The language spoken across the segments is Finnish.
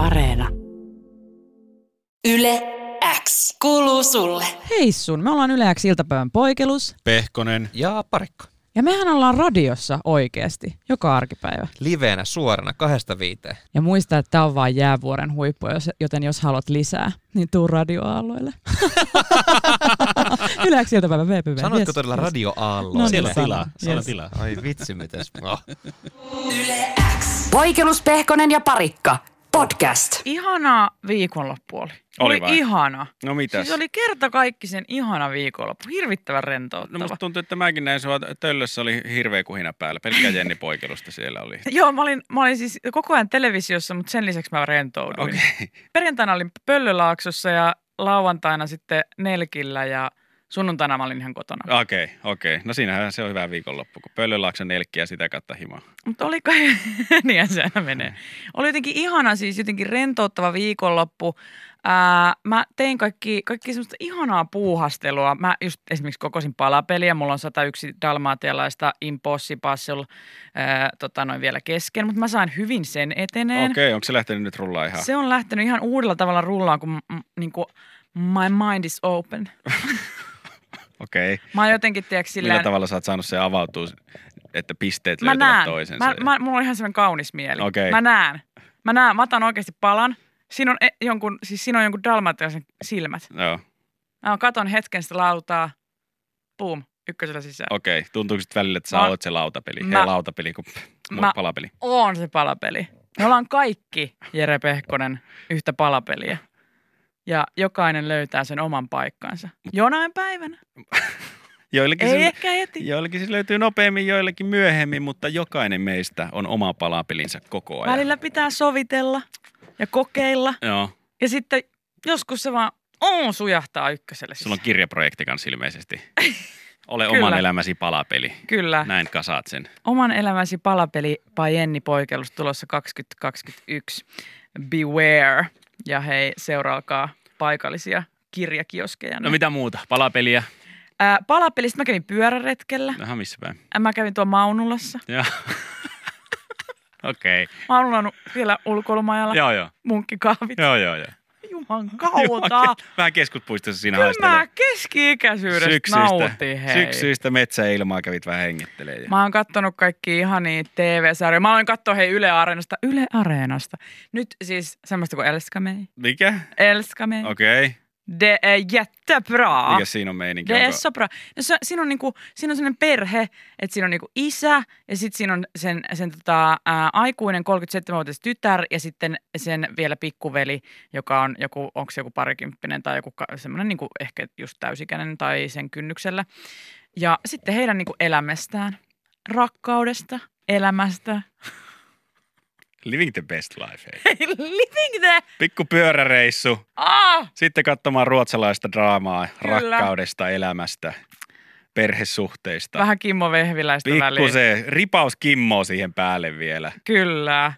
Areena. Yle X kuuluu sulle. Hei sun, me ollaan Yle X iltapäivän poikelus. Pehkonen. Ja parikko. Ja mehän ollaan radiossa oikeasti, joka arkipäivä. Liveenä suorana kahdesta viiteen. Ja muista, että tämä on vain jäävuoren huippu, joten jos haluat lisää, niin tuu radioaalloille. Yle X iltapäivän VPV. Sanoitko Yes, todella yes. radioaallo? No niin, Siellä on tilaa. Siellä Yes. tilaa. Ai vitsi mitäs. Oh. Yle X. Poikelus, Pehkonen ja Parikka. Podcast. Ihana viikonloppu oli. Oli vai? ihana. No mitäs? Siis oli kerta kaikki sen ihana viikonloppu. Hirvittävän rentouttava. No musta tuntuu, että mäkin näin sua töllössä oli hirveä kuhina päällä. Pelkkä Jenni Poikelusta siellä oli. Joo, mä olin, mä olin siis koko ajan televisiossa, mutta sen lisäksi mä rentouduin. Okei. Okay. Perjantaina olin Pöllölaaksossa ja lauantaina sitten Nelkillä ja sunnuntaina mä olin ihan kotona. Okei, okay, okei. Okay. No siinähän se on hyvä viikonloppu, kun Pöllölaakson nelkkiä sitä kautta himaa. Mutta oli kai, niin se aina menee. Oli jotenkin ihana siis jotenkin rentouttava viikonloppu. Ää, mä tein kaikki, kaikki semmoista ihanaa puuhastelua. Mä just esimerkiksi kokosin palapeliä. Mulla on 101 dalmaatialaista Impossible ää, tota noin vielä kesken, mutta mä sain hyvin sen eteneen. Okei, okay, onko se lähtenyt nyt rullaan ihan? Se on lähtenyt ihan uudella tavalla rullaan, kun m- niin kuin my mind is open. Okei. Okay. Mä oon jotenkin, tiedätkö, Millä silleen, tavalla sä oot saanut sen avautua, että pisteet mä löytävät näen. toisensa? Mä, mä, mulla on ihan semmoinen kaunis mieli. Okei. Mä näen. Mä näen. Mä otan oikeasti palan. Siinä on, e, jonkun, siis siinä on jonkun dalmatialaisen silmät. Joo, Mä katon hetken sitä lautaa. Boom. Ykkösellä sisään. okei. Okay. Tuntuuko sit välillä, että sä Mä- oot se lautapeli? Mä- Ei lautapeli, kun Mä- palapeli. On se palapeli. Me ollaan kaikki, Jere Pehkonen, yhtä palapeliä. Ja jokainen löytää sen oman paikkansa. Jonain päivänä. Joillekin, Ei se, ehkä heti. joillekin se löytyy nopeammin, joillekin myöhemmin, mutta jokainen meistä on oma palapelinsä koko ajan. Välillä pitää sovitella ja kokeilla. Joo. Ja sitten joskus se vaan oh, sujahtaa ykköselle Sulla on sisään. kirjaprojekti kanssa ilmeisesti. Ole Kyllä. oman elämäsi palapeli. Kyllä. Näin kasaat sen. Oman elämäsi palapeli by Jenni Poikelus tulossa 2021. Beware. Ja hei, seuraakaa paikallisia kirjakioskeja. No mitä muuta? Palapeliä? Ää, palapelistä mä kävin pyöräretkellä. Aha, missä päin? Mä kävin tuolla Maunulassa. Joo. Okei. Maunulla on siellä ulkoilumajalla Joo, joo. munkkikahvit. Joo, joo, joo. Juman kautta. Vähän keskuspuistossa siinä Kyllä mä keski-ikäisyydestä nautin, hei. syksyistä metsäilmaa kävit vähän hengittelee. Mä oon kattonut kaikki ihania TV-sarjoja. Mä oon katsoa hei Yle Areenasta. Yle Areenasta. Nyt siis semmoista kuin Elska mig. Mikä? Elska mig. Okei. Okay. Det är jättebra. Mikä siinä on meininki? Det är så bra. No, se, siinä on, niinku, siinä on sellainen perhe, että siinä on niinku isä ja sitten siinä on sen, sen tota, ää, aikuinen 37-vuotias tytär ja sitten sen vielä pikkuveli, joka on joku, onko joku parikymppinen tai joku semmoinen niinku ehkä just täysikäinen tai sen kynnyksellä. Ja sitten heidän niinku elämästään, rakkaudesta, elämästä. Living the best life, hei. Living the... Pikku pyöräreissu. Ah! Sitten katsomaan ruotsalaista draamaa Kyllä. rakkaudesta, elämästä, perhesuhteista. Vähän Kimmo Vehviläistä väliin. Pikku se ripaus Kimmoa siihen päälle vielä. Kyllä.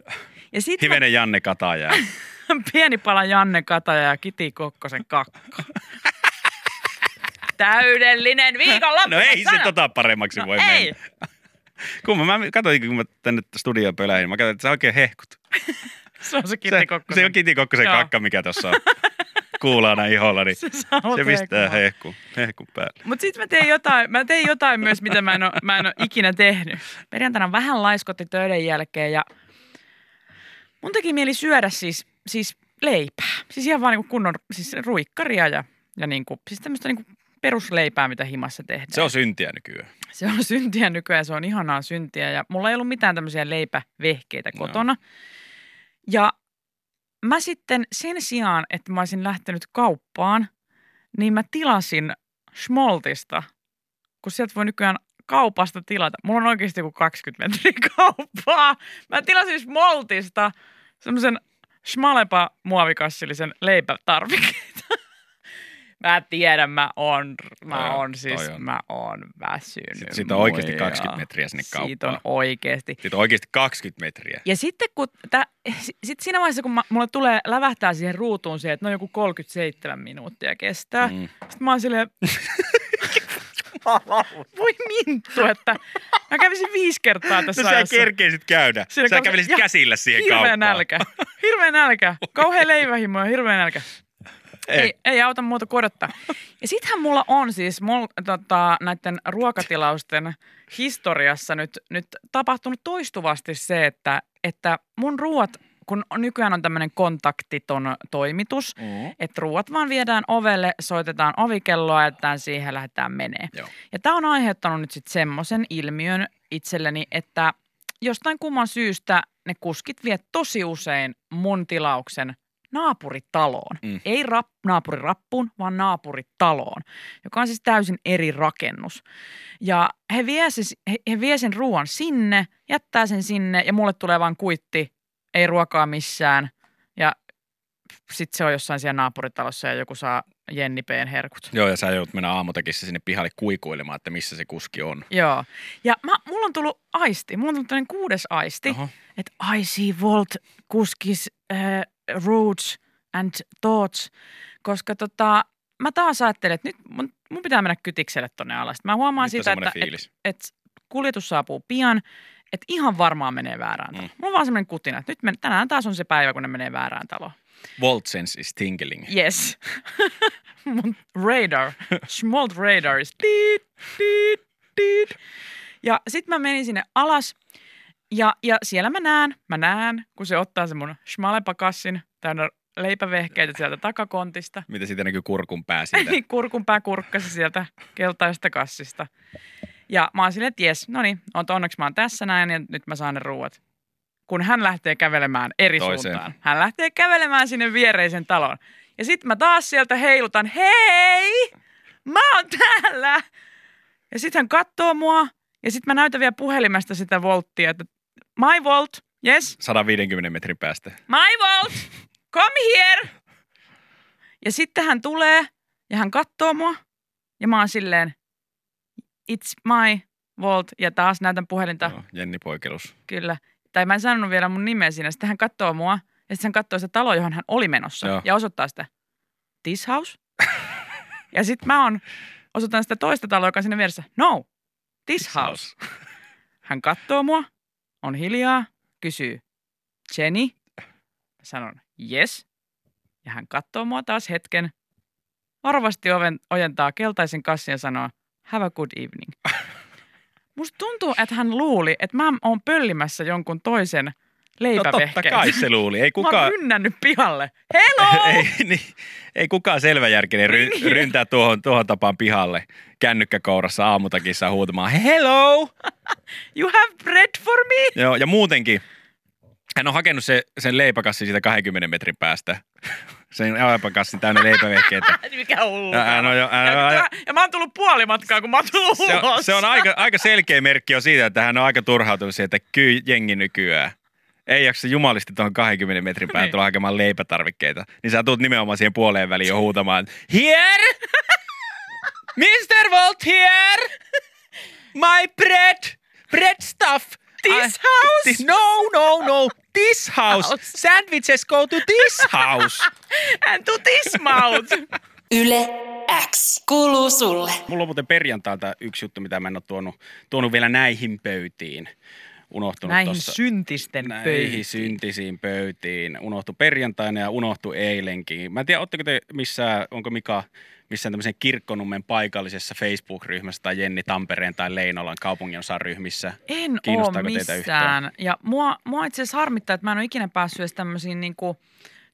Ja sitten Hivenen Janne Kataja. pieni pala Janne Kataja ja Kiti Kokkosen kakka. Täydellinen viikonloppu. No ei se tota paremmaksi No voi ei. mennä. Kun mä, mä katsoin, kun mä tänne studioon pölähin, mä katsoin, että sä oikein hehkut. Se on se Se, Kiti Kokkosen. se on Kiti Kokkosen kakka, mikä tuossa on kuulaana iholla, niin Se, se pistää hehku, hehku päälle. Mutta sitten mä tein jotain, mä tein jotain myös, mitä mä en ole, mä en ole ikinä tehnyt. Perjantaina vähän laiskotti töiden jälkeen ja mun teki mieli syödä siis, siis leipää. Siis ihan vaan niinku kunnon siis ruikkaria ja, ja niinku, siis tämmöistä niinku perusleipää, mitä himassa tehdään. Se on syntiä nykyään. Se on syntiä nykyään, se on ihanaa syntiä ja mulla ei ollut mitään tämmöisiä leipävehkeitä No. kotona. Ja mä sitten sen sijaan, että mä olisin lähtenyt kauppaan, niin mä tilasin Schmoltista, kun sieltä voi nykyään kaupasta tilata. Mulla on oikeasti joku 20 metriä kauppaa. Mä tilasin Schmoltista semmoisen Schmalepa muovikassillisen leipätarvikkeita. Mä tiedän, mä on, mä Toi on- on siis, on. mä on väsynyt. Sit- siitä on oikeasti muija. 20 metriä sinne Siitä on kauppaan. oikeasti. Sitten oikeasti 20 metriä. Ja sitten kun, tä, sit siinä vaiheessa, kun mä, mulle tulee, lävähtää siihen ruutuun siihen, että no joku 37 minuuttia kestää. Mm. Sitten mä oon silleen, voi minttu, että mä kävisin viisi kertaa tässä No sä ajassa. kerkeisit käydä. Siinä sä kävi- kävelisit ja käsillä siihen Hirveä kauppaan. nälkä. Hirveä nälkä. Kauhean leivähimo ja hirveä nälkä. Ei. Ei, ei auta muuta odottaa. Ja sittenhän mulla on siis mul, tota, näiden ruokatilausten historiassa nyt, nyt tapahtunut toistuvasti se, että, että mun ruoat, kun nykyään on tämmöinen kontaktiton toimitus, Mm. että ruoat vaan viedään ovelle, soitetaan ovikelloa, jätetään siihen lähdetään menee. Joo. Ja tämä on aiheuttanut nyt sitten semmoisen ilmiön itselleni, että jostain kumman syystä ne kuskit vie tosi usein mun tilauksen naapuritaloon. Mm. Ei rap, naapurirappuun, vaan naapuritaloon, joka on siis täysin eri rakennus. Ja he vie, siis, he, he vie sen ruoan sinne, jättää sen sinne ja mulle tulee vaan kuitti, ei ruokaa missään. Ja sitten se on jossain siellä naapuritalossa ja joku saa Jenni P:n herkut. Joo, ja sä joudut mennä aamutakissa sinne pihalle kuikuilemaan, että missä se kuski on. Joo. Ja mä, mulla on tullut aisti, mulla on tullut kuudes aisti, Oho. että I see Volt kuskis uh, roots and thoughts, koska tota, mä taas ajattelen, että nyt mun, mun pitää mennä kytikselle tonne alas. Mä huomaan Nyt sitä, että et, et kuljetus saapuu pian, että ihan varmaan menee väärään taloon. Mm. Mulla on vaan semmoinen kutina, että nyt men, tänään taas on se päivä, kun ne menee väärään taloon. Volt sense is tingling. Yes. Mun radar, Schmolt radar is tiit, tiit, tiit. Ja sit mä menin sinne alas ja, ja siellä mä näen, mä näen, kun se ottaa sen mun schmalepakassin täynnä leipävehkeitä sieltä takakontista. Mitä siitä näkyy kurkun pää siitä? Niin kurkun pää kurkkasi sieltä keltaista kassista. Ja mä oon silleen, että jes, no niin, on onneksi mä oon tässä näin ja nyt mä saan ne ruuat. Kun hän lähtee kävelemään eri Toiseen. suuntaan. Hän lähtee kävelemään sinne viereisen taloon. Ja sitten mä taas sieltä heilutan, hei, mä oon täällä. Ja sitten hän katsoo mua ja sitten mä näytän vielä puhelimesta sitä volttia, että my volt, yes, 150 metrin päästä. My Volt, come here! Ja sitten hän tulee ja hän katsoo mua ja mä oon silleen, it's my Volt. Ja taas näytän puhelinta, Joo, Jenni Poikelus. kyllä. Tai mä en sanonut vielä mun nimeä siinä. Sitten hän katsoo mua ja sitten hän katsoo sitä taloa, johon hän oli menossa. Joo. Ja osoittaa sitä, this house? ja sitten mä oon, osoitan sitä toista taloa, joka on siinä vieressä. No, this house. Hän katsoo mua, on hiljaa, kysyy, Jenny? Sanon, yes. Ja hän katsoo mua taas hetken, varovasti oven, ojentaa keltaisen kassin ja sanoo, have a good evening. Musta tuntuu, että hän luuli, että mä oon pöllimässä jonkun toisen No leipävehkeen. totta kai se luuli. Ei Mä oon kukaan, rynnännyt pihalle. Hello! ei, niin, ei kukaan selväjärkinen ry, Niin. ryntää tuohon, tuohon tapaan pihalle kännykkäkourassa aamutakissa huutamaan hello! You have bread for me? Joo, ja muutenkin hän on hakenut se, sen leipäkassin siitä 20 metrin päästä. Sen leipäkassin täynnä leipävehkeitä. Mikä hullu. Ja hän on jo- hän on- ja, ja, ja mä oon tullut puolimatkaa, kun mä oon tullut Se ulos. on, se on aika, aika selkeä merkki on siitä, että hän on aika turhautunut siihen, että kyllä jengi nykyään ei jaksa jumalisti tuohon 20 metrin päähän Niin. tulla hakemaan leipätarvikkeita. Niin sä tulet nimenomaan siihen puoleen väliin jo huutamaan, here! Mr. Volt here! My bread! Bread stuff! This I- house? This, no, no, no. This house. House. Sandwiches go to this house. And to this mouth. Yle X kuuluu sulle. Mulla on muuten perjantailta yksi juttu, mitä mä en ole tuonut, tuonut vielä näihin pöytiin. Unohtunut Näihin tossa. syntisten Näihin pöytiin. syntisiin pöytiin. Unohtu perjantaina ja unohtu eilenkin. Mä en tiedä, ootteko te missään, onko Mika missään tämmöisen kirkkonummen paikallisessa Facebook-ryhmässä tai Jenni Tampereen tai Leinolan kaupunginosan ryhmissä. En teitä missään. Ja mua, mua itse asiassa harmittaa, että mä en ole ikinä päässyt edes tämmöisiin niinku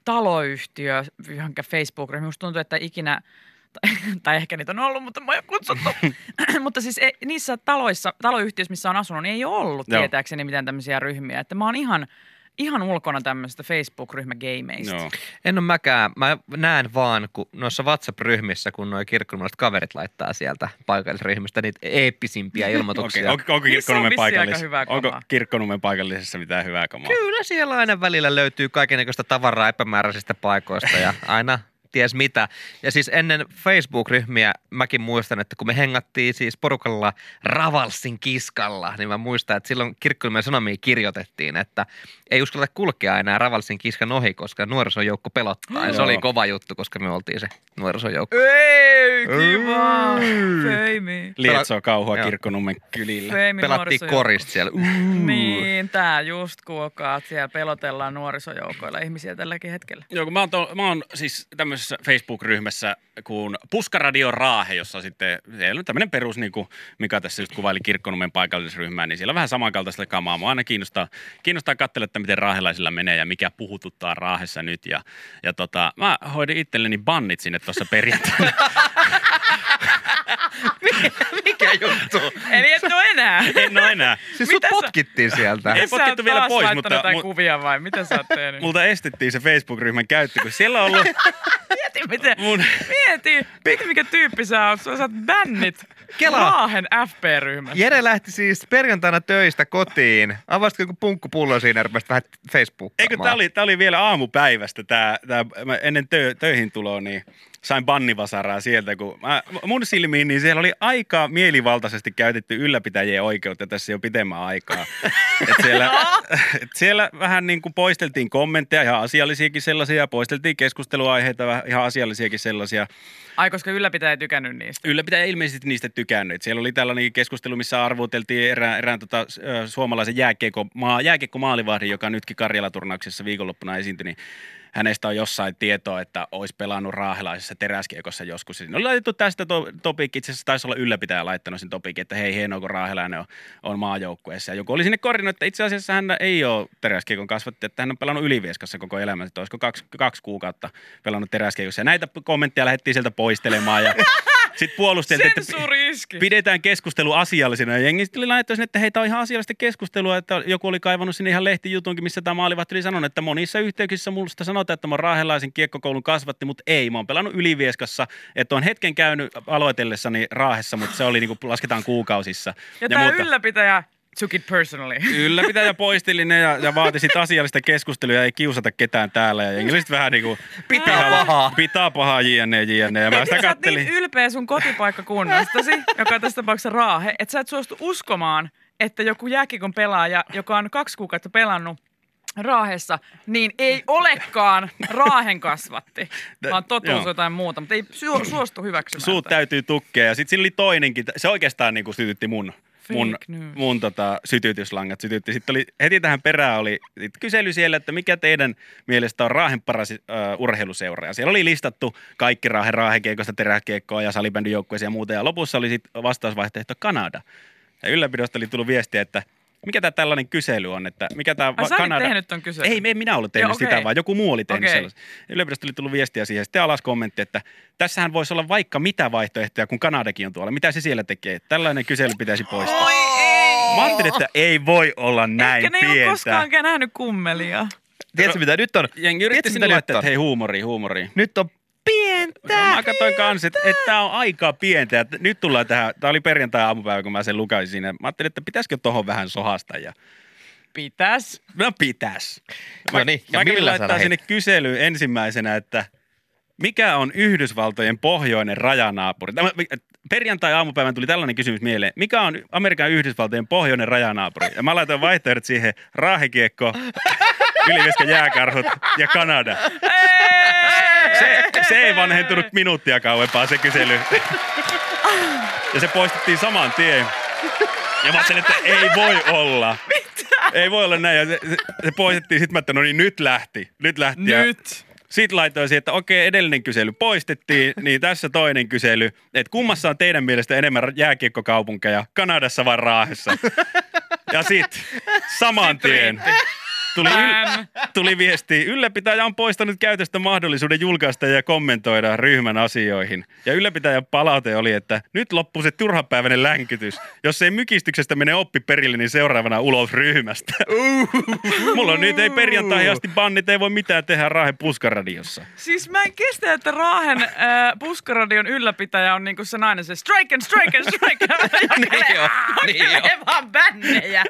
taloyhtiö johonkin Facebook-ryhmiin. Musta tuntuu, että ikinä, tai, tai ehkä niitä on ollut, mutta mä oon kutsuttu. mutta siis ei, niissä taloissa, taloyhtiöissä, missä on asunut, niin ei ole ollut Joo. tietääkseni mitään tämmöisiä ryhmiä. Että mä oon ihan, ihan ulkona tämmöistä Facebook-ryhmägeimeistä. Joo. En ole mäkään. Mä näen vaan, kun noissa WhatsApp-ryhmissä, kun noi kirkkonumaiset kaverit laittaa sieltä paikallisryhmistä niitä eeppisimpiä ilmoituksia. onko, onko, Niin aika paikallis, onko paikallisessa mitään hyvää kamaa? Kyllä siellä aina välillä löytyy kaikenlaista tavaraa epämääräisistä paikoista ja aina ties mitä. Ja siis ennen Facebook-ryhmiä mäkin muistan, että kun me hengattiin siis porukalla Ravalsin kiskalla, niin mä muistan, että silloin kirkkoilmien sanomiin kirjoitettiin, että ei uskalla kulkea enää Ravalsin kiskan ohi, koska nuorisojoukko pelottaa. Ja se oli kova juttu, koska me oltiin se nuorisojoukko. Ei, kiva. Feimi. Lietsoo kauhua kirkkonummen kylillä. Feimi Pelattiin korista siellä. Niin, tää just kuokaa, että siellä pelotellaan nuorisojoukoilla ihmisiä tälläkin hetkellä. Joo, kun mä oon, to, mä oon siis tämmöisessä Facebook-ryhmässä kuin Puskaradio Raahe, jossa sitten siellä on tämmöinen perus, niin kuin Mika tässä just kuvaili Kirkkonummen paikallisryhmää, niin siellä on vähän samankaltaista kamaa. Mua aina kiinnostaa, kiinnostaa katsella, että miten raahelaisilla menee ja mikä puhututtaa Raahessa nyt. Ja, ja tota, mä hoidin itselleni bannit sinne tuossa perjantaina. Mikä juttu? Eli et ole enää. en ole enää. Siis sut Mitä sä- potkittiin sieltä. Ei potkittu oot vielä pois, mutta jotain mu- kuvia vai mitä sä oot tehnyt? Multa estettiin se Facebook-ryhmän käyttö, kun siellä on ollut Mieti, miten, mun... mieti, mieti mikä tyyppi sä oot. Sä saat bännit Kela. Raahen FP-ryhmästä. Jere lähti siis perjantaina töistä kotiin. Avasitko joku punkkupullo siinä ja vähän Facebookkaamaan? Eikö tää oli, tää oli vielä aamupäivästä tää, tää mä ennen tö, töihin tuloa, niin sain bannivasaraa sieltä, kun mä, mun silmiin, niin siellä oli aika mielivaltaisesti käytetty ylläpitäjien oikeutta tässä jo pitemmän aikaa. Et siellä, et siellä vähän niin kuin poisteltiin kommentteja, ihan asiallisiakin sellaisia, poisteltiin keskusteluaiheita, ihan asiallisiakin sellaisia. Ai, koska ylläpitäjä ei tykännyt niistä. Ylläpitäjä ei ilmeisesti niistä tykännyt. Et Siellä oli tällainen keskustelu, missä arvuteltiin erään, erään tota, suomalaisen jääkiekko, maa, jääkiekko-maalivahdin, joka nytkin Karjala-turnauksessa viikonloppuna esiintyi, niin hänestä on jossain tietoa, että olisi pelannut raahelaisessa teräskiekossa joskus. Siinä oli laitettu tästä to, topiikki, itse asiassa taisi olla ylläpitäjä laittanut sen topiikin, että hei hienoa, kun raahelainen on, on maajoukkueessa. Ja joku oli sinne korjannut, että itse asiassa hän ei ole teräskiekon kasvatti, että hän on pelannut Ylivieskassa koko elämänsä, että olisiko kaksi, kaksi kuukautta pelannut teräskiekossa. Ja näitä kommentteja lähdettiin sieltä poistelemaan ja sitten puolusteltiin, että iski. pidetään keskustelu asiallisena. Ja jengi sitten laittanut sinne, että hei, tämä on ihan asiallista keskustelua, että joku oli kaivannut sinne ihan lehtijutunkin, missä tämä maalivahti oli sanonut, että monissa yhteyksissä musta sanotaan, että mä oon raahelaisen kiekkokoulun kasvatti, mutta ei, mä oon pelannut Ylivieskassa, että on hetken käynyt aloitellessani Raahessa, mutta se oli niin kuin lasketaan kuukausissa. Ja, tää ylläpitäjä took it personally. Ylläpitäjä poisteli ne ja, ja vaati sit asiallista keskustelua ja ei kiusata ketään täällä. Ja jengi vähän niinku... Pitää pahaa. Pitää pahaa, jne, jne. Ja mä sitä Sä oot kattelin. niin ylpeä sun kotipaikkakunnastasi, joka on tässä tapauksessa Raahe, että sä et suostu uskomaan, että joku jääkikon pelaaja, joka on kaksi kuukautta pelannut Raahessa, niin ei olekaan Raahen kasvatti, vaan totuus on jotain muuta, mutta ei su- suostu hyväksymään. Suut täytyy tukkea. Ja sitten sillä oli toinenkin. Se oikeastaan niinku sytytti mun, mun, mun tota, sytytyslangat. Sytytti. Sitten oli, heti tähän perään oli kysely siellä, että mikä teidän mielestä on Raahen paras uh, urheiluseura. Ja siellä oli listattu kaikki Raahen, Raahenkiekosta, teräkiekkoa ja salibändijoukkueisia ja muuta. Ja lopussa oli sitten vastausvaihtoehto Kanada. Ja ylläpidosta oli tullut viestiä, että mikä tämä tällainen kysely on, että mikä tämä Ai olit tehnyt ton kyselyn? Ei, ei minä ollut tehnyt Joo, sitä, okei. vaan joku muu oli tehnyt Okei. sellaisen. Yliopistosta oli tullut viestiä siihen. Sitten alas kommentti, että tässähän voisi olla vaikka mitä vaihtoehtoja, kun Kanadakin on tuolla. Mitä se siellä tekee? Tällainen kysely pitäisi poistaa. Oi ei! Mä ajattelin, että ei voi olla näin Ehkä ne ei ole pientä. koskaan nähnyt kummelia. Tiedätkö mitä nyt on? Jengi yritti Tiedätkö, sinne laittaa, nyt että on? hei huumori, huumori. Nyt on pientä. No, mä katsoin kanssa, että, että tämä on aika pientä. Että nyt tullaan tähän, tämä oli perjantai aamupäivä, kun mä sen lukasin siinä. Mä ajattelin, että pitäisikö tohon vähän sohasta. Ja, Pitäis. no pitäis. No niin, ja mä millä laittaa sinne kyselyyn ensimmäisenä, että mikä on Yhdysvaltojen pohjoinen rajanaapuri? Tämä, perjantai-aamupäivän tuli tällainen kysymys mieleen. Mikä on Amerikan Yhdysvaltojen pohjoinen rajanaapuri? Ja mä laitoin vaihtoehdot siihen Raahekiekko, Ylivieskan jääkarhut ja Kanada. Se, se ei vanhentunut minuuttia kauempaa se kysely. Ja se poistettiin saman tien. Ja mä ajattelin, että ei voi olla. Ei voi olla näin. Ja se, se, se poistettiin. Sitten mä että no niin, nyt lähti. Nyt lähti. Ja Nyt. Sitten laitoin siihen, että okei, edellinen kysely poistettiin, niin tässä toinen kysely, että kummassa on teidän mielestä enemmän jääkiekkokaupunkeja, Kanadassa vai Raahessa? Ja sitten saman tien tuli, yl- tuli viesti, ylläpitäjä on poistanut käytöstä mahdollisuuden julkaista ja kommentoida ryhmän asioihin. Ja ylläpitäjän palaute oli, että nyt loppuu se turhapäiväinen länkytys. Jos ei mykistyksestä mene oppi perille, niin seuraavana ulos ryhmästä. Mulla on nyt ei perjantai asti bannit, ei voi mitään tehdä Raahen puskaradiossa. Siis mä en kestä, että Raahen äh, puskaradion ylläpitäjä on niinku se nainen, se strike and strike and strike. Niin joo, niin. Jakelee vaan bännejä.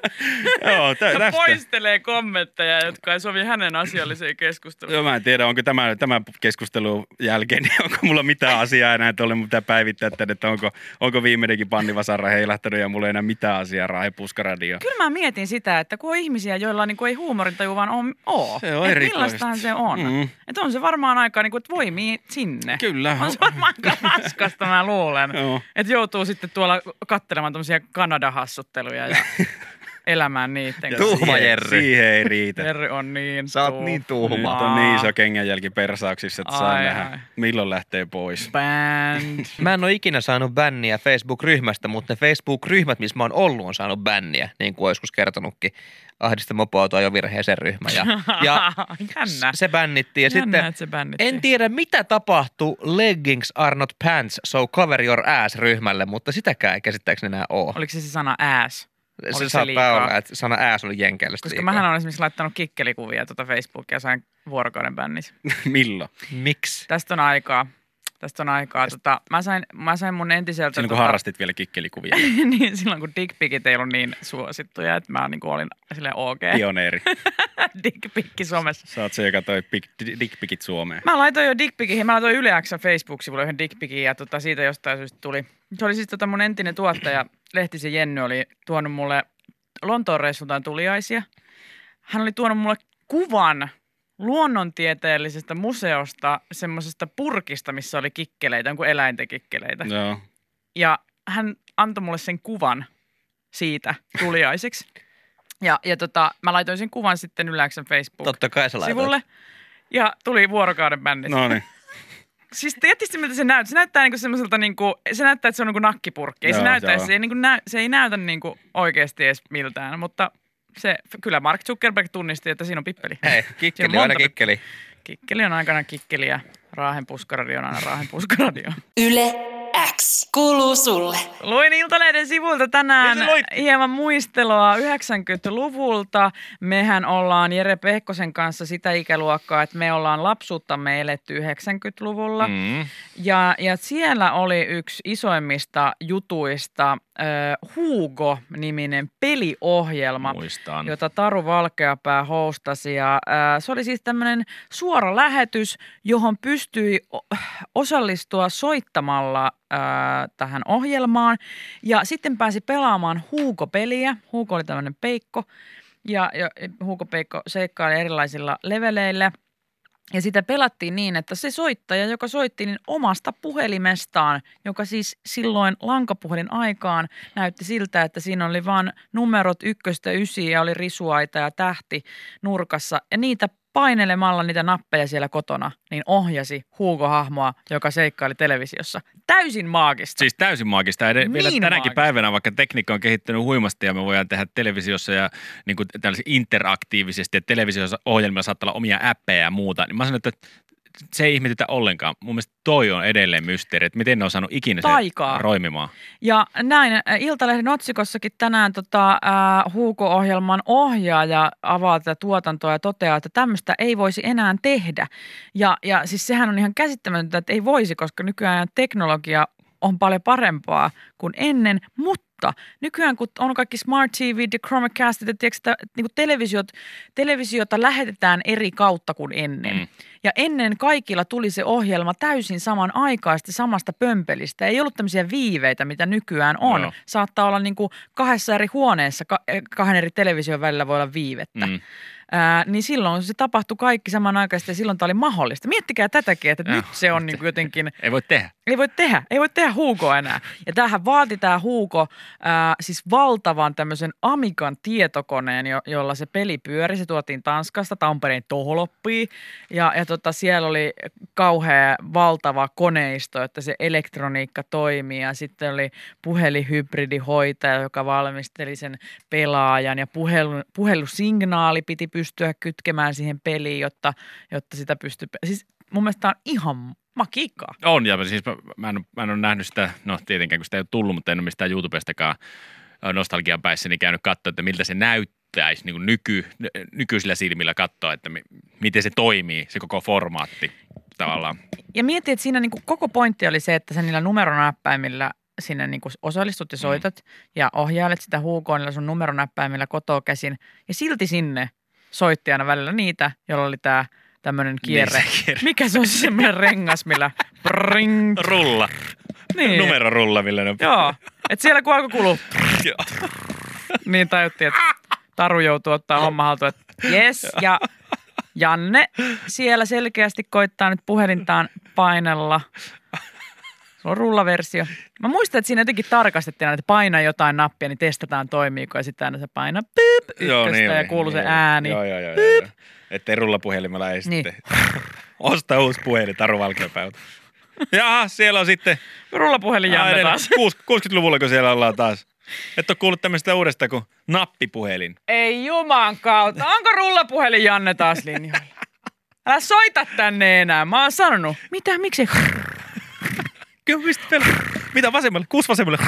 Joo, tä, poistelee kommentteja. Kommenttejä, jotka ei sovi hänen asialliseen keskusteluun. Joo, mä en tiedä, onko tämä, tämän keskustelun jälkeen, niin onko mulla mitään asiaa enää tuolle, mitä päivittää tänne, että onko, onko viimeinenkin pannivasara heilahtanut ja mulla ei enää mitään asiaa Raahe Puskaradio. Kyllä mä mietin sitä, että kun on ihmisiä, joilla niin kuin ei huumorintaju vaan on, oo. Se on erikoista. millaistahan se on. Mm. Että on se varmaan aika, niin kuin, että voimii sinne. Kyllä. On se varmaan aika raskasta, mä luulen. Että joutuu sitten tuolla katselemaan tämmöisiä Kanada-hassutteluja ja elämään niiden Tuhma Jerry. Siihen ei riitä. Jerry on niin Sä oot tuhma. niin Nyt tuhma. on niin iso kengänjälki persauksissa, että saa nähdä, milloin lähtee pois. Band. Mä en ole ikinä saanut bänniä Facebook-ryhmästä, mutta ne Facebook-ryhmät, missä mä oon ollut, on saanut bänniä, niin kuin joskus kertonutkin. Ahdista mopoautoa jo virheeseen ryhmä. Ja, ja Jännä. se bännittiin. Ja Jännä, sitten että se bännittiin. en tiedä, mitä tapahtui Leggings are not pants, so cover your ass ryhmälle, mutta sitäkään ei käsittääkseni enää ole. Oliko se se sana ass? Se se saattaa liikaa? olla, että sana ass oli jenkeällistä Koska liikaa. mähän olen esimerkiksi laittanut kikkelikuvia tuota Facebookia ja sain vuorokauden bännis. milloin? Miksi? Tästä on aikaa. Tästä on aikaa. Tota, mä, sain, mä sain mun entiseltä... Silloin kun tota, harrastit vielä kikkelikuvia. niin, silloin kun dickpikit ei ollut niin suosittuja, että mä niin olin silleen ok. Pioneeri. Dickpikki somessa. Sä oot se, joka toi pik- dickpikit Suomeen. Mä laitoin jo dickpikin, mä laitoin Yle X:n Facebook-sivulle yhden dickpikin ja tota, siitä jostain syystä tuli. Se oli siis tota mun entinen tuottaja, Lehtisen Jenny oli tuonut mulle Lontoon reissultaan tuliaisia. Hän oli tuonut mulle kuvan luonnontieteellisestä museosta, semmoisesta purkista, missä oli kikkeleitä, jonkun eläinten kikkeleitä. Joo. Ja hän antoi mulle sen kuvan siitä tuliaiseksi. Ja, ja tota, mä laitoin sen kuvan sitten Yläksän Totta kai sä laitoit. Facebook-sivulle. Ja tuli vuorokauden bändit. No niin. Siis tietysti miltä se näyttää. Se näyttää niinku semmoiselta, niinku, se näyttää, että se on niinku nakkipurkki. Ei se, Joo, näytä, joo. se, ei niinku nä, se ei näytä niinku oikeasti edes miltään, mutta se, kyllä Mark Zuckerberg tunnisti, että siinä on pippeli. Hei, kikkeli on aina kikkeli. Kikkeli on aikana kikkeli ja Raahen puskaradio on aina Raahen puskaradio. Yle X kuuluu sulle. Luin Iltalehden sivuilta tänään hieman muistelua 90-luvulta. Mehän ollaan Jere Pehkosen kanssa sitä ikäluokkaa, että me ollaan lapsuuttamme eletty 90-luvulla. Mm. Ja, ja siellä oli yksi isoimmista jutuista äh, Hugo-niminen peliohjelma, Muistan. jota Taru Valkeapää hostasi. Ja, äh, se oli siis tämmöinen suora lähetys, johon pystyi osallistua soittamalla äh, tähän ohjelmaan. Ja sitten pääsi pelaamaan Hugo-peliä. Hugo oli tämmöinen peikko. Ja, ja Hugo Peikko seikkaili erilaisilla leveleillä. Ja sitä pelattiin niin, että se soittaja, joka soitti niin omasta puhelimestaan, joka siis silloin lankapuhelin aikaan näytti siltä, että siinä oli vain numerot ykköstä ysiä ja oli risuaita ja tähti nurkassa. Ja niitä painelemalla niitä nappeja siellä kotona, niin ohjasi Hugo-hahmoa, joka seikkaili televisiossa. Täysin maagista. Siis täysin maagista. Ed- Niin vielä tänäkin maagista. päivänä, vaikka tekniikka on kehittynyt huimasti ja me voidaan tehdä televisiossa ja niin kuin interaktiivisesti, että televisio-ohjelmilla saattaa olla omia appeja ja muuta, niin mä sanon, että se ei ihmetytä ollenkaan. Mun mielestä toi on edelleen mysteeri, että miten ne on saanut ikinä Taikaa. se roimimaan. Ja näin, Iltalehden otsikossakin tänään tota, äh, Huuko-ohjelman ohjaaja avaa tätä tuotantoa ja toteaa, että tämmöistä ei voisi enää tehdä. Ja, ja siis sehän on ihan käsittämätöntä, että ei voisi, koska nykyään teknologia on paljon parempaa kuin ennen, mutta nykyään kun on kaikki smart TV, ja Chromecastit, ja tiedätkö, että niin kuin televisiot, televisiota lähetetään eri kautta kuin ennen. Mm. Ja ennen kaikilla tuli se ohjelma täysin samanaikaisesti samasta pömpelistä. Ei ollut tämmöisiä viiveitä, mitä nykyään on. Joo. Saattaa olla niin kuin kahdessa eri huoneessa, eh, kahden eri television välillä voi olla viivettä. Mm. Ää, niin silloin se tapahtui kaikki samanaikaisesti ja silloin tämä oli mahdollista. Miettikää tätäkin, että Joo. nyt se on niin kuin jotenkin Ei voi tehdä. ei voi tehdä, ei voi tehdä Hugo enää. Ja tämähän vaati tämä Hugo ää, siis valtavan tämmöisen Amigan tietokoneen, jo, jolla se peli pyöri. Se tuotiin Tanskasta, Tampereen Tohloppiin. Ja, ja tota, siellä oli kauhea valtava koneisto, että se elektroniikka toimii. Ja sitten oli puhelinhybridihoitaja, joka valmisteli sen pelaajan. Ja puhelu, puhelusignaali piti pystyä kytkemään siihen peliin, jotta, jotta sitä pystyy... Siis mun mielestä tämä on ihan makiikkaa. On, ja siis mä, mä, en, mä en ole nähnyt sitä, no tietenkään kun sitä ei ole tullut, mutta en ole mistään YouTubestakaan nostalgian päissäni käynyt katsoa, että miltä se näyttäisi niin kuin nyky, ny- nykyisillä silmillä katsoa, että mi, miten se toimii, se koko formaatti tavallaan. Ja mietin, että siinä niinku koko pointti oli se, että sä niillä numeronäppäimillä sinne niinku osallistut ja soitat mm. ja ohjailet sitä huukoon niillä sun numeronäppäimillä kotoa käsin. Ja silti sinne soitti aina välillä niitä, jolla oli tämä tämmöinen kierre. Niin se kierre. Mikä se on se semmoinen rengas, millä bring, Rulla. niin. Numerorulla, millä ne Joo, että siellä kun alkoi kulua, niin tajuttiin, että Taru joutuu ottaa homma haltuun, että jes. Ja Janne siellä selkeästi koittaa nyt puhelintaan painella. Se on rullaversio. Mä muistan, että siinä jotenkin tarkastettiin, että paina jotain nappia, niin testataan toimiiko. Ja sitten aina se paina pyyp ykköstä ja oli, kuuluu se niin ääni. Joo, joo, joo. joo, joo. Ettei rullapuhelimella ei Niin. sitten. Osta uusi puhelin, Taru Valkeapäivä. Jaha, siellä on sitten Rullapuhelin Janne taas. Kuus- 60-luvulla, kun siellä ollaan taas. Et ole kuullut tämmöistä uudesta kuin nappipuhelin. Ei juman kautta. Onko rullapuhelin Janne taas linjoilla? Älä soita tänne enää. Mä oon sanonut. Mitä? Miksi? Kyllä, mistä vielä? Mitä vasemmalle? Kuusi vasemmalle.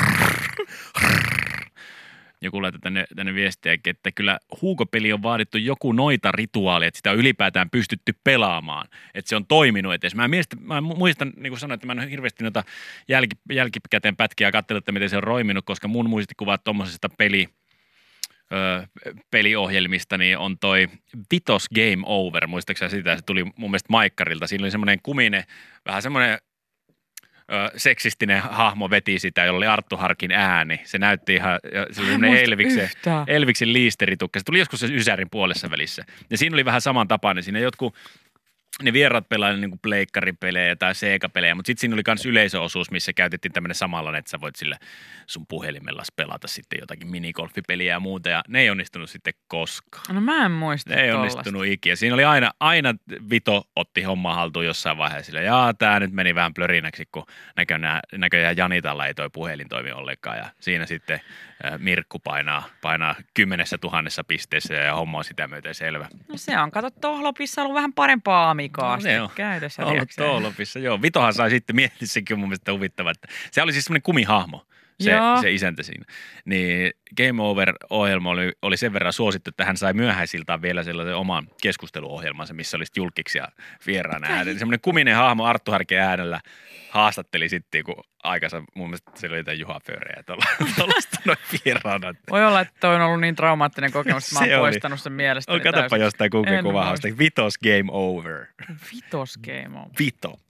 Joku laittoi tänne, tänne viestiäkin, että kyllä huukopeli on vaadittu joku noita rituaali, että sitä on ylipäätään pystytty pelaamaan. Että se on toiminut edes. Mä, miestä, mä muistan, niin kuin sanoin, että mä en hirveästi noita jälki, jälkikäteen pätkiä katsellut, että miten se on roiminut, koska mun muistikuvat tuommoisesta peli, ö, peliohjelmista, niin on toi Vitos Game Over, muistaakseni sitä, se tuli mun mielestä Maikkarilta. Siinä oli semmoinen kuminen, vähän semmoinen seksistinen hahmo veti sitä, jolla oli Arttu Harkin ääni. Se näytti ihan, ja se oli semmoinen muista Elviksen. Elviksen liisteritukka. Se tuli joskus se Ysärin puolessa välissä. Ja siinä oli vähän samantapainen. Siinä jotkut ne vierat pelaa niin pleikkaripelejä tai seikapelejä, mutta sitten siinä oli myös yleisöosuus, missä käytettiin tämmöinen samanlainen, että sä voit sillä sun puhelimella pelata sitten jotakin minigolfipeliä ja muuta, ja ne ei onnistunut sitten koskaan. No mä en muista Ne ei tollasta. onnistunut ikinä. Siinä oli aina, aina Vito otti homma haltuun jossain vaiheessa. Sillä, jaa, tämä nyt meni vähän plörinäksi, kun näköjään, näköjään Janitalla ei toi puhelin toimi ollenkaan. Ja siinä sitten äh, Mirkku painaa, painaa kymmenessä tuhannessa pisteessä ja homma on sitä myöten selvä. No se on, kato, Tohlopissa ollut vähän parempaa amikaa No, on. käytössä. Ollut? Toolopissa, joo. Vitohan sai sitten on mun mielestä huvittava. Että se oli siis semmoinen kumihahmo, se, Joo. se isäntä siinä. Niin Game Over-ohjelma oli, oli sen verran suosittu, että hän sai myöhäisiltaan vielä sellaisen oman keskusteluohjelmansa, missä olisi julkiksi ja vieraana äänen. Semmoinen kuminen hahmo Arttu Harkin äänellä haastatteli sitten, kun aikansa mun mielestä siellä oli jotain Juha tuolla, tuollaista noin vieraana. Voi olla, että toi on ollut niin traumaattinen kokemus, että mä oon oli. poistanut sen mielestä. Oh, katsopa jostain Google En kuvahausta. muista. Vitos Game Over. Vitos game on. Vito.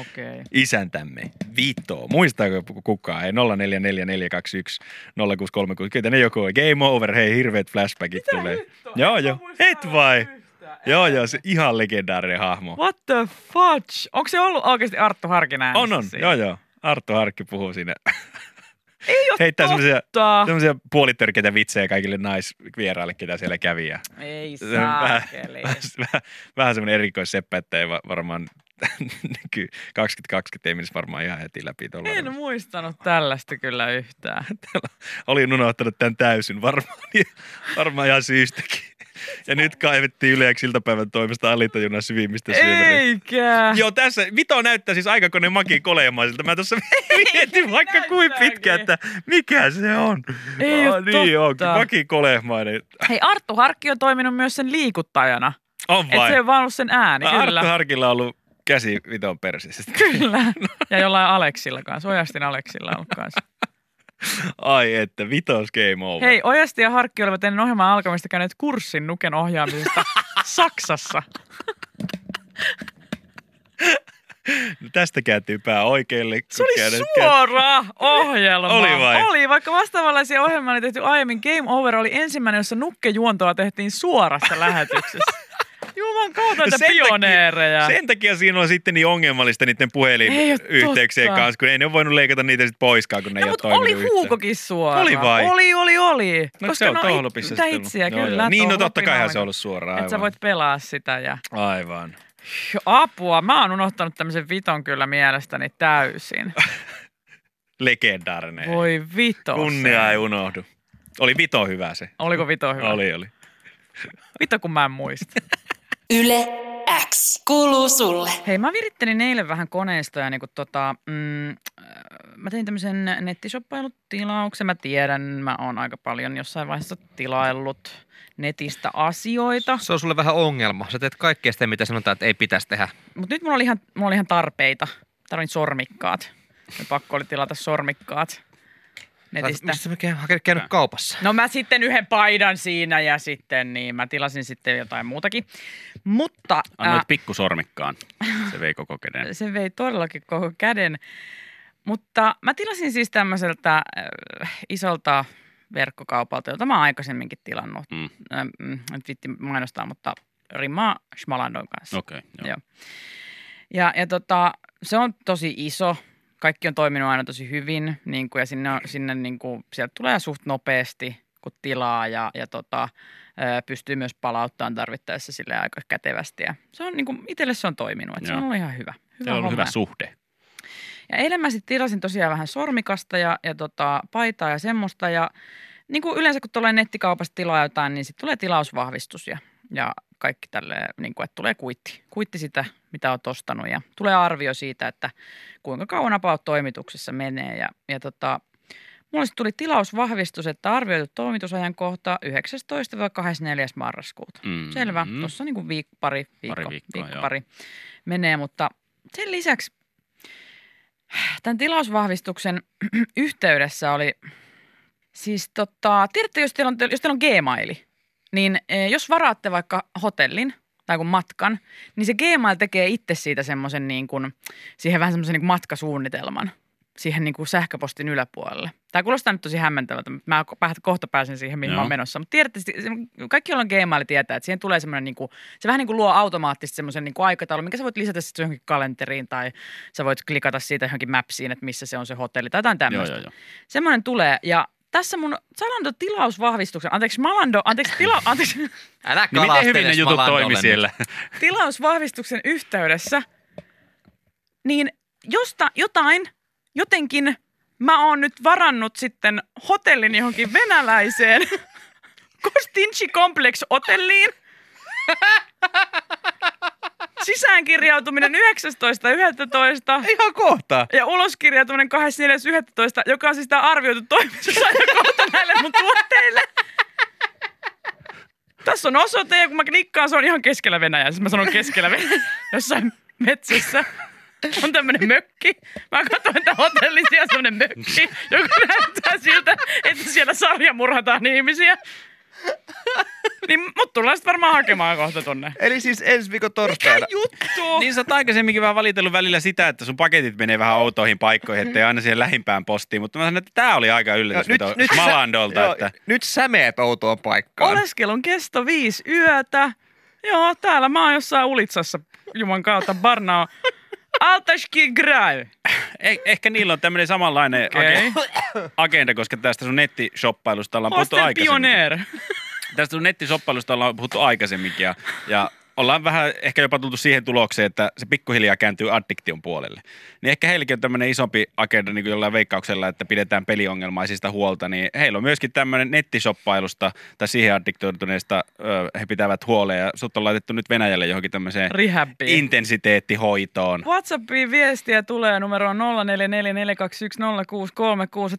Okei. Okay. isäntämme, Vito. Muistaako kukaan? Ei 044421 0636. Kyllä ne joku on. Game over, hei hirveät flashbackit tulee. Joo, joo. Et vai? Joo, joo, se ihan legendaarinen hahmo. What the fudge? Onko se ollut oikeasti Arttu Harkin On, on. siinä? Joo, joo. Arttu Harkki puhuu siinä. Ei ole Heittää semmoisia, semmoisia puolitörkeitä vitsejä kaikille naisvieraille, ketä siellä kävi. Ja Ei on vähän, saakeli. vähän, vähän semmoinen erikoisseppä, että ei va- varmaan nyky 2020 ei menisi varmaan ihan heti läpi tuolla. En muistanut tällaista kyllä yhtään. Olin unohtanut tämän täysin, varmaan, varmaan ihan syystäkin. Ja nyt kaivettiin yleäksi iltapäivän toimesta alitajunnan syvimmistä syövereistä. Eikä. Joo, tässä Vito näyttää siis aikakone Maki koleemaiselta. Mä tuossa mietin vaikka kuin näyttääkin. pitkä, että mikä se on. Ei oo niin totta. on, Maki kolehmainen. Hei, Arttu Harkki on toiminut myös sen liikuttajana. On Että vai? se ei vaan ollut sen ääni, Arttu kyllä. Harkilla on ollut käsi Viton persissä. Kyllä. Ja jollain Aleksilla kanssa. Ojastin Aleksilla on ollut kanssa. Ai että, Vitos game over. Hei, Ojasti ja Harkki olivat ennen ohjelman alkamista käyneet kurssin Nuken ohjaamisesta Saksassa. No tästä kääntyy pää oikealle. Se oli suora ohjelma. Oli vai? Oli, vaikka vastaavanlaisia ohjelmia oli tehty aiemmin. Game Over oli ensimmäinen, jossa nukkejuontoa tehtiin suorassa lähetyksessä. Juman kautta näitä sen takia- pioneereja. Sen takia siinä on sitten niin ongelmallista niiden puhelinyhteyksien kanssa, kun ei ne ole voinut leikata niitä sitten poiskaan, kun ne No, ei mutta ole oli huukokin suora. Oli vai? Oli, oli, oli. No, se on no, Tohlopissa sitten itsiä, Joo, kyllä. joo. Niin, no totta kaihan se on ollut suoraan. Että sä voit pelaa sitä ja Aivan. apua. Mä oon unohtanut tämmöisen viton kyllä mielestäni täysin. Legendaarinen. Voi vito. Kunnia ei unohdu. Oli Vito hyvä se. Oliko vito hyvä? Oli, oli. Vito kun mä en muista. Yle X kuuluu sulle. Hei, mä virittelin eilen vähän koneistoja, niin kuin tota, mm, äh, mä tein tämmöisen nettishoppailut-tilauksen. Mä tiedän, mä oon aika paljon jossain vaiheessa tilaillut netistä asioita. Se on sulle vähän ongelma. Sä teet kaikkea sitä, mitä sanotaan, että ei pitäisi tehdä. Mutta nyt mulla oli ihan, mulla oli ihan tarpeita. Tarvin sormikkaat. Ja pakko oli tilata sormikkaat. Netistä. Missä mä käyn, käynyt kaupassa? No mä sitten yhden paidan siinä ja sitten niin mä tilasin sitten jotain muutakin. Mutta Annoit ää, pikkusormikkaan. Se vei koko käden. se vei todellakin koko käden. Mutta mä tilasin siis tämmöiseltä äh, isolta verkkokaupalta, jota mä oon aikaisemminkin tilannut. Mm. Äh, en viitti mainostaa, mutta rimaa Schmalandon kanssa. Okei, okay, joo. Joo. Ja, ja tota, se on tosi iso. Kaikki on toiminut aina tosi hyvin niin kuin, ja sinne, on- sinne niin kuin, sieltä tulee suht nopeasti, kun tilaa ja, ja tota, pystyy myös palauttamaan tarvittaessa sille aika kätevästi. Ja se on niin kuin, itselle se on toiminut, että se on ollut ihan hyvä. hyvä Teillä on ollut hyvä suhde. Ja eilen mä sitten tilasin tosiaan vähän sormikasta ja, ja tota, paitaa ja semmoista. Ja niin kuin yleensä kun tulee nettikaupasta tilaa jotain, niin sitten tulee tilausvahvistus ja, ja kaikki tälle, niin kuin, että tulee kuitti. Kuitti sitä, mitä oot ostanut ja tulee arvio siitä, että kuinka kauan about toimituksessa menee. Ja, ja tota, mulle tuli tilausvahvistus, että arvioitu toimitusajankohta 19-24. marraskuuta. Mm. Selvä. Tuossa niin kuin viik- pari, viikko, Pari viikkoa, viikko pari menee, mutta sen lisäksi tämän tilausvahvistuksen yhteydessä oli siis tota, tiedätte, jos teillä on, jos teillä on Gmaili, niin eh, jos varaatte vaikka hotellin tai kun matkan, niin se Gmail tekee itse siitä semmoisen niin kuin, siihen vähän semmoisen niin matkasuunnitelman siihen niin kuin sähköpostin yläpuolelle. Tämä kuulostaa nyt tosi hämmentävältä, mutta mä ko- kohta pääsen siihen, mihin mä Joo. oon menossa. Mutta tiedätte, kaikki, joilla on Gmail, tietää, että siihen tulee semmoinen, niin kuin, se vähän niin kuin luo automaattisesti semmoisen niin kuin aikataulun, mikä sä voit lisätä sitten johonkin kalenteriin tai sä voit klikata siitä johonkin mapsiin, että missä se on se hotelli tai jotain tämmöistä. joo, joo. Semmoinen tulee ja tässä mun Zalando tilausvahvistuksen, anteeksi Malando, anteeksi, tila, anteeksi Älä Niin miten hyvin ne jutut toimi siellä? tilausvahvistuksen yhteydessä, niin josta, jotain, jotenkin mä oon nyt varannut sitten hotellin johonkin venäläiseen Kostinchi Complex hotelliin. Sisäänkirjautuminen 19.11. Ihan kohta. ja uloskirjautuminen 24.11., joka on siis tämä arvioitu toimitusajankohta näille mun tuotteille. Tässä on osoite, ja kun mä klikkaan, se on ihan keskellä Venäjää. Siis mä sanon keskellä Venäjää, jossain metsässä. On tämmönen mökki. Mä katsoin, että hotellissa on semmonen mökki, joka näyttää siltä, että siellä sarjamurhataan ihmisiä. Niin mut tullaan sitten varmaan hakemaan kohta tonne. Eli siis ensi viikon torstaina. Juttu! Niin sä oot aikaisemminkin vähän valitellut välillä sitä, että sun paketit menee vähän outoihin paikkoihin, ettei aina siihen lähimpään postiin. Mutta mä sanon, että tää oli aika yllätys nyt, nyt, nyt, sä, Malandolta. joo, että... nyt sä meet outoon paikkaan. Oleskelun kesto viisi yötä. Joo, täällä mä oon jossain Ulitsassa, juman kautta, Barnao. Altaski Grai. Eh, ehkä niillä on tämmöinen samanlainen age- agenda, koska tästä sun nettishoppailusta ollaan puhuttu aikaisemmin. Pioneer. Tästä sun nettishoppailusta ollaan puhuttu aikaisemminkin ja, ja ollaan vähän ehkä jopa tultu siihen tulokseen, että se pikkuhiljaa kääntyy addiktion puolelle. Niin ehkä heilläkin on tämmöinen isompi agenda niin kuin jollain veikkauksella, että pidetään peliongelmaisista huolta, niin heillä on myöskin tämmöinen nettishoppailusta tai siihen addiktoituneista ö, he pitävät huolen ja sut on laitettu nyt Venäjälle johonkin tämmöiseen Rehabiin. intensiteettihoitoon. WhatsAppiin viestiä tulee numeroon 0444210636.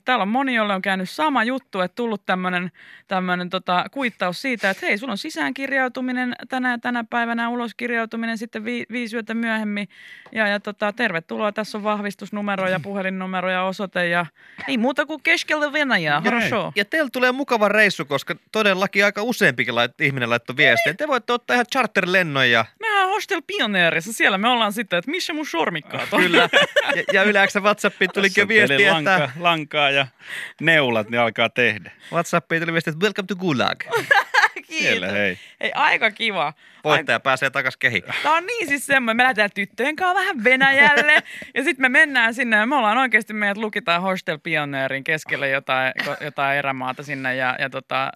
Täällä on moni, jolle on käynyt sama juttu, että tullut tämmöinen tämmönen tota, kuittaus siitä, että hei, sulla on sisäänkirjautuminen tänä, tänä päivänä, uloskirjautuminen sitten vi, viisi yötä myöhemmin. Ja, ja tota, tervetuloa, tässä on vahvistusnumero ja puhelinnumero ja osoite ja ei muuta kuin keskellä Venäjää. Хорошо. Ja teillä tulee mukava reissu, koska todellakin aika useampikin lait, ihminen laittoi viestiä. Te voitte ottaa ihan charterlennon ja Mehän on Hostel Pioneerissa, siellä me ollaan sitten, että missä mun sormikkaat on. kyllä. ja, ja yleensä WhatsAppiin tulikin jo Tässä on teille viesti, lanka, että lankaa ja neulat, ne alkaa tehdä. WhatsAppiin tuli viesti, että welcome to Gulag. Siellä hei. Ei, aika kiva. Voittaja pääsee takas kehiin. Tämä on niin siis semmoinen, me lähdetään tyttöjen kanssa vähän Venäjälle ja sitten me mennään sinne ja me ollaan oikeasti, meidät lukitaan Hostel Pioneerin keskelle jotain, jotain erämaata sinne ja, ja tota,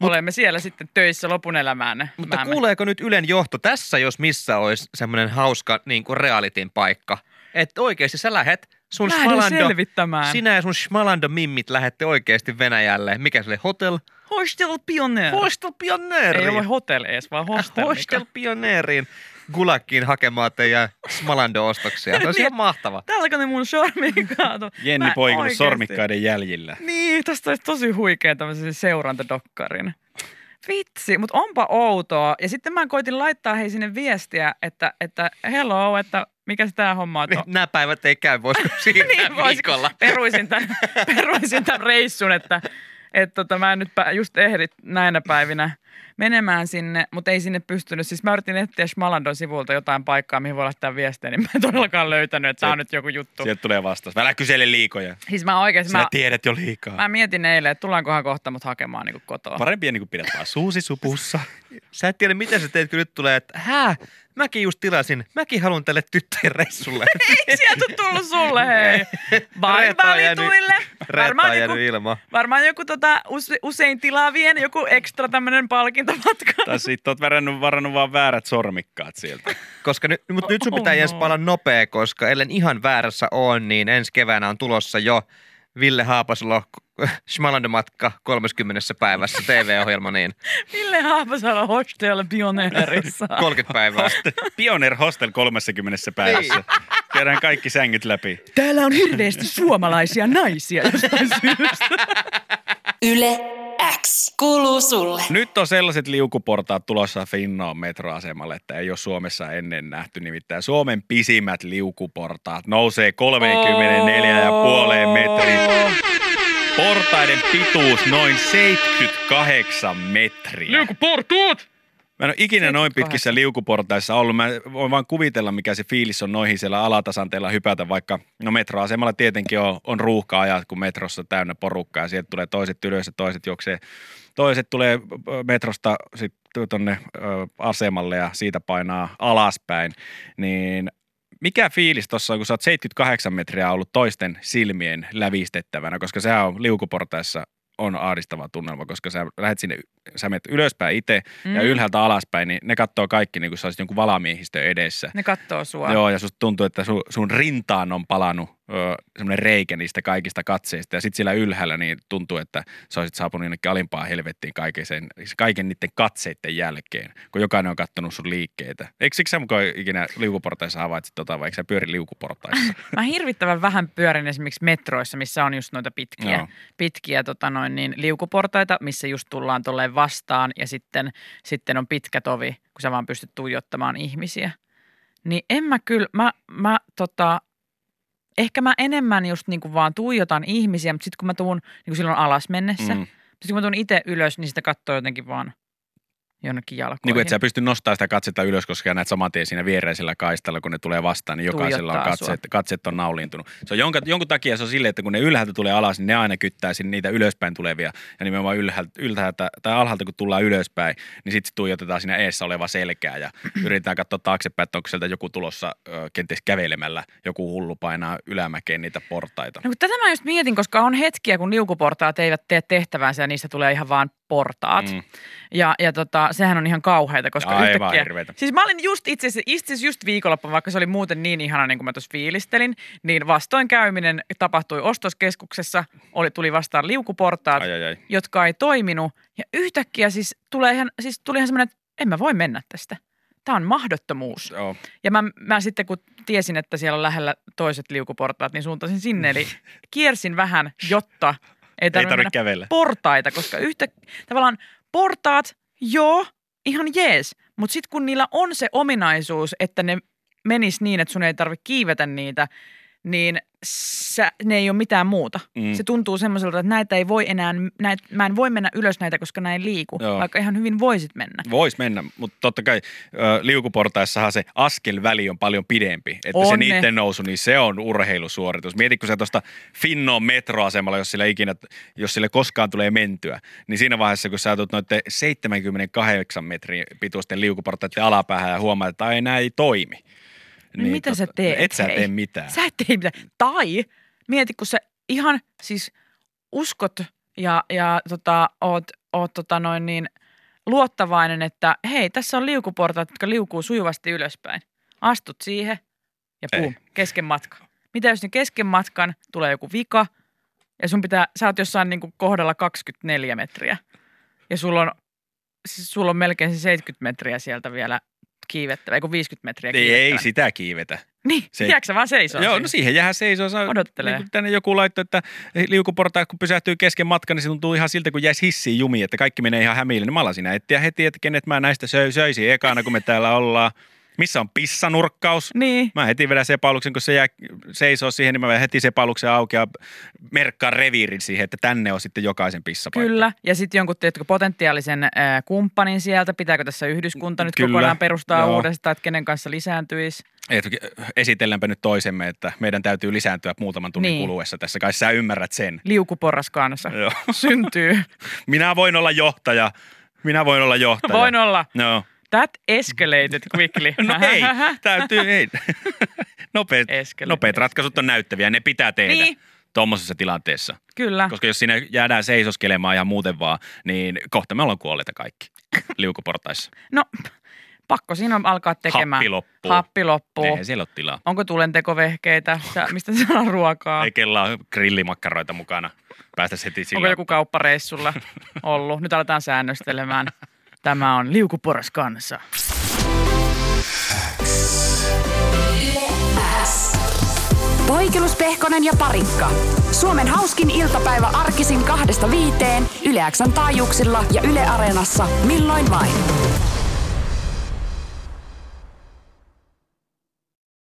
olemme siellä sitten töissä lopun elämään. Mutta kuuleeko nyt Ylen johto tässä, jos missä olisi semmoinen hauska niin kuin realitin paikka? Että oikeasti sä lähet sun Lähden Schmalando, selvittämään. sinä ja sun Schmalando mimmit lähette oikeasti Venäjälle. Mikä se oli? Hotel? Hostel Pioneer. Hostel Pioneeriin. Ei ole hotel ees, vaan hostel. Hostel. Pioneeriin. Gulakkiin hakemaan teidän Smalando-ostoksia. Se olisi ihan mahtava. Täälläkö ne mun sormikaat on? Jenni Mä poikunut oikeesti- sormikkaiden jäljillä. Niin, tästä olisi tosi huikea tämmöisen seurantadokkarin. Vitsi, mutta onpa outoa. Ja sitten mä koitin laittaa hei sinne viestiä, että, että hello, että mikä se tämä homma on? Nämä päivät ei käy, voisiko siirtää Niin, vois- viikolla? peruisin tämän, peruisin tämän reissun, että, että tota, mä en nyt just ehdi näinä päivinä menemään sinne, mutta ei sinne pystynyt. Siis mä yritin etsiä Schmalandon sivulta jotain paikkaa, mihin voi laittaa viestejä, niin mä en todellakaan löytänyt, että tämä on nyt joku juttu. Sieltä tulee vastaus. Älä kysele liikoja. Siis mä oikeasti, Sinä mä, tiedät jo liikaa. mä mietin eilen, että tullaankohan kohta mut hakemaan niin kotoa. Parempi niin kuin pidät vaan suusi supussa. Sä et tiedä, mitä sä teet, kun nyt tulee, että hää, mäkin just tilasin, mäkin haluan tälle tyttöjen reissulle. Ei sieltä tullut sulle, hei. Vain valituille. Varmaan joku, varmaan joku tota, use, usein tilaavien joku ekstra tämmöinen palkintomatka. Tai sitten oot varannut, varannut vaan väärät sormikkaat sieltä. Koska nyt, mutta nyt sun pitää Oh Jens no. palaa nopea, koska ellen ihan väärässä on, niin ensi keväänä on tulossa jo Ville Haapasalo Schmalande-matka 30 päivässä TV-ohjelma, niin Ville Haapasalo Hostel Pioneerissa. 30 päivää. Pioneer Hostel 30 päivässä. Käydään kaikki sängyt läpi. Täällä on hirveästi suomalaisia naisia jostain syystä. Yle X kuuluu sulle. Nyt on sellaiset liukuportaat tulossa Finnoon metroasemalle, että ei ole Suomessa ennen nähty. Nimittäin Suomen pisimmät liukuportaat nousee 34,5 metriä. Portaiden pituus noin 78 metriä. Liukuportuut! Mä en ole ikinä noin 78. pitkissä liukuportaissa ollut. Mä voin vaan kuvitella, mikä se fiilis on noihin siellä alatasanteella hypätä, vaikka no metroasemalla tietenkin on, on ruuhka-ajat, kun metrossa täynnä porukkaa ja sieltä tulee toiset ylös ja toiset juoksee. Toiset tulee metrosta sitten tuonne asemalle ja siitä painaa alaspäin. Niin mikä fiilis tuossa on, kun sä oot 78 metriä ollut toisten silmien lävistettävänä, koska sehän on liukuportaissa on ahdistava tunnelma, koska sä lähdet sinne, sä menet ylöspäin itse mm. ja ylhäältä alaspäin, niin ne katsoo kaikki niin kuin sä olisit jonkun valamiehistön edessä. Ne kattoo sua. Joo, ja susta tuntuu, että sun, sun rintaan on palannut semmoinen reikä niistä kaikista katseista. Ja sitten siellä ylhäällä niin tuntuu, että sä olisit saapunut jonnekin alimpaan helvettiin kaiken, sen, kaiken niiden katseiden jälkeen, kun jokainen on kattonut sun liikkeitä. Eikö siksi sä mukaan ikinä liukuportaissa havaitsit tota, vai eikö sä pyöri liukuportaissa? Mä hirvittävän vähän pyörin esimerkiksi metroissa, missä on just noita pitkiä, Joo. pitkiä tota noin, niin, liukuportaita, missä just tullaan tolleen vastaan ja sitten, sitten on pitkä tovi, kun sä vaan pystyt tuijottamaan ihmisiä. Niin en mä kyllä, mä, mä tota, ehkä mä enemmän just niinku vaan tuijotan ihmisiä, mutta sitten kun mä tuun niinku silloin alas mennessä. Mm. sitten kun mä tuun itse ylös, niin sitä katsoo jotenkin vaan jonnekin jalkoihin. Niin kuin, että sä pysty nostamaan sitä katsetta ylös, koska näet saman tien siinä viereisellä kaistalla, kun ne tulee vastaan, niin jokaisella on Tuijottaa katseet, katseet on nauliintunut. Se on jonkun, jonkun takia se on silleen, että kun ne ylhäältä tulee alas, niin ne aina kyttää sinne niitä ylöspäin tulevia. Ja nimenomaan ylhäältä, ylhäältä tai alhaalta, kun tullaan ylöspäin, niin sitten tuijotetaan siinä eessä oleva selkää ja yritetään katsoa taaksepäin, että onko sieltä joku tulossa kenties kävelemällä, joku hullu painaa ylämäkeen niitä portaita. No, tätä mä just mietin, koska on hetkiä, kun liukuportaat eivät tee tehtävänsä ja niistä tulee ihan vaan portaat. Mm. Ja, ja tota, sehän on ihan kauheita, koska Aivan yhtäkkiä... hirveetä. Siis mä olin just itse asiassa, itse asiassa just viikonloppuna, vaikka se oli muuten niin ihana, niin kuin mä tuossa fiilistelin, niin vastoinkäyminen tapahtui ostoskeskuksessa, oli, tuli vastaan liukuportaat, Ai, ai, ai. jotka ei toiminut. Ja yhtäkkiä siis, tulee ihan, siis tuli ihan semmoinen, että en mä voi mennä tästä. Tämä on mahdottomuus. Joo. Ja mä, mä sitten kun tiesin, että siellä on lähellä toiset liukuportaat, niin suuntasin sinne. Eli kiersin vähän, jotta ei Ei tarvitse tarvitse mennä kävellä. portaita, koska yhtä, tavallaan portaat, joo, ihan jees, mutta sitten kun niillä on se ominaisuus, että ne menis niin, että sun ei tarvitse kiivetä niitä, niin sä, ne ei ole mitään muuta. Mm. Se tuntuu semmoiselta, että näitä ei voi enää, näitä, mä en voi mennä ylös näitä, koska näin liiku, Joo. vaikka ihan hyvin voisit mennä. Voisi mennä, mutta totta kai ö, liukuportaissahan se askelväli on paljon pidempi. Että On se ne. niiden nousu, niin se on urheilusuoritus. Mieti, kun sä tuosta Finnoon metroasemalla, jos sille ikinä, jos sille koskaan tulee mentyä, niin siinä vaiheessa, kun sä tulet noiden 78 metrin pituisten liukuportaiden alapäähän ja huomaat, että ai, nämä ei toimi. No mitä sä teet, Et sä hei? tee mitään. Sä et tee mitään. Tai mieti, kun sä ihan siis uskot ja, ja tota, oot, oot tota noin niin luottavainen, että hei, tässä on liukuportaat, jotka liukuu sujuvasti ylöspäin. Astut siihen ja Ei. kesken matkan. Mitä jos ne kesken matkan tulee joku vika ja sun pitää, sä oot jossain niin kuin kohdalla 24 metriä ja sulla on, siis sulla on melkein se 70 metriä sieltä vielä kiivettävä, ei kun 50 metriä Ei, ei kiivettävä. sitä kiivetä. Niin, Se- jääkö sä vaan seisoo Joo, siinä? no siihen jää seisoo. Saa, Odottelee. Niin tänne joku laittoi, että liukuportaat kun pysähtyy kesken matkan, niin se tuntuu ihan siltä, kun jäisi hissiin jumiin, että kaikki menee ihan hämille. Niin mä alan siinä etsiä heti, että kenet mä näistä söi, söisin ekana, kun me täällä ollaan. Missä on pissanurkkaus? Niin. Mä heti vedän sepaluksen, kun se jää seisoo siihen, niin mä vedän heti sepaluksen auki ja merkkaan reviirin siihen, että tänne on sitten jokaisen pissapaikka. Kyllä, ja sitten jonkun tiedätkö, potentiaalisen äh, kumppanin sieltä, pitääkö tässä yhdyskunta nyt Kyllä, kokonaan perustaa joo. uudestaan, että kenen kanssa lisääntyisi. Et esitelläänpä nyt toisemme, että meidän täytyy lisääntyä muutaman tunnin Niin. kuluessa tässä. Kai sä ymmärrät sen. Liukuporras kanssa Joo. syntyy. Minä voin olla johtaja. Minä voin olla johtaja. Voin olla. No. That escalated quickly. No ei, täytyy, ei. Nopeat, Escalated. nopeat ratkaisut on näyttäviä, ne pitää tehdä Niin. tuommoisessa tilanteessa. Kyllä. Koska jos siinä jäädään seisoskelemaan ihan muuten vaan, niin kohta me ollaan kuolleita kaikki liukuportaissa. No, pakko siinä on alkaa tekemään. Happi loppuu. Happi loppuu. Eihän siellä ole tilaa. Onko tulentekovehkeitä? Sä, mistä saadaan ruokaa? Ei kellään grillimakkaroita mukana. Päästä heti sillä. Onko joku kauppareissulla ollut? Nyt aletaan säännöstelemään. Tämä on liukuporras kanssa. Poikelus, Pehkonen ja Parikka. Suomen hauskin iltapäivä arkisin kahdesta viiteen Yle Xn taajuuksilla ja Yle Areenassa milloin vain.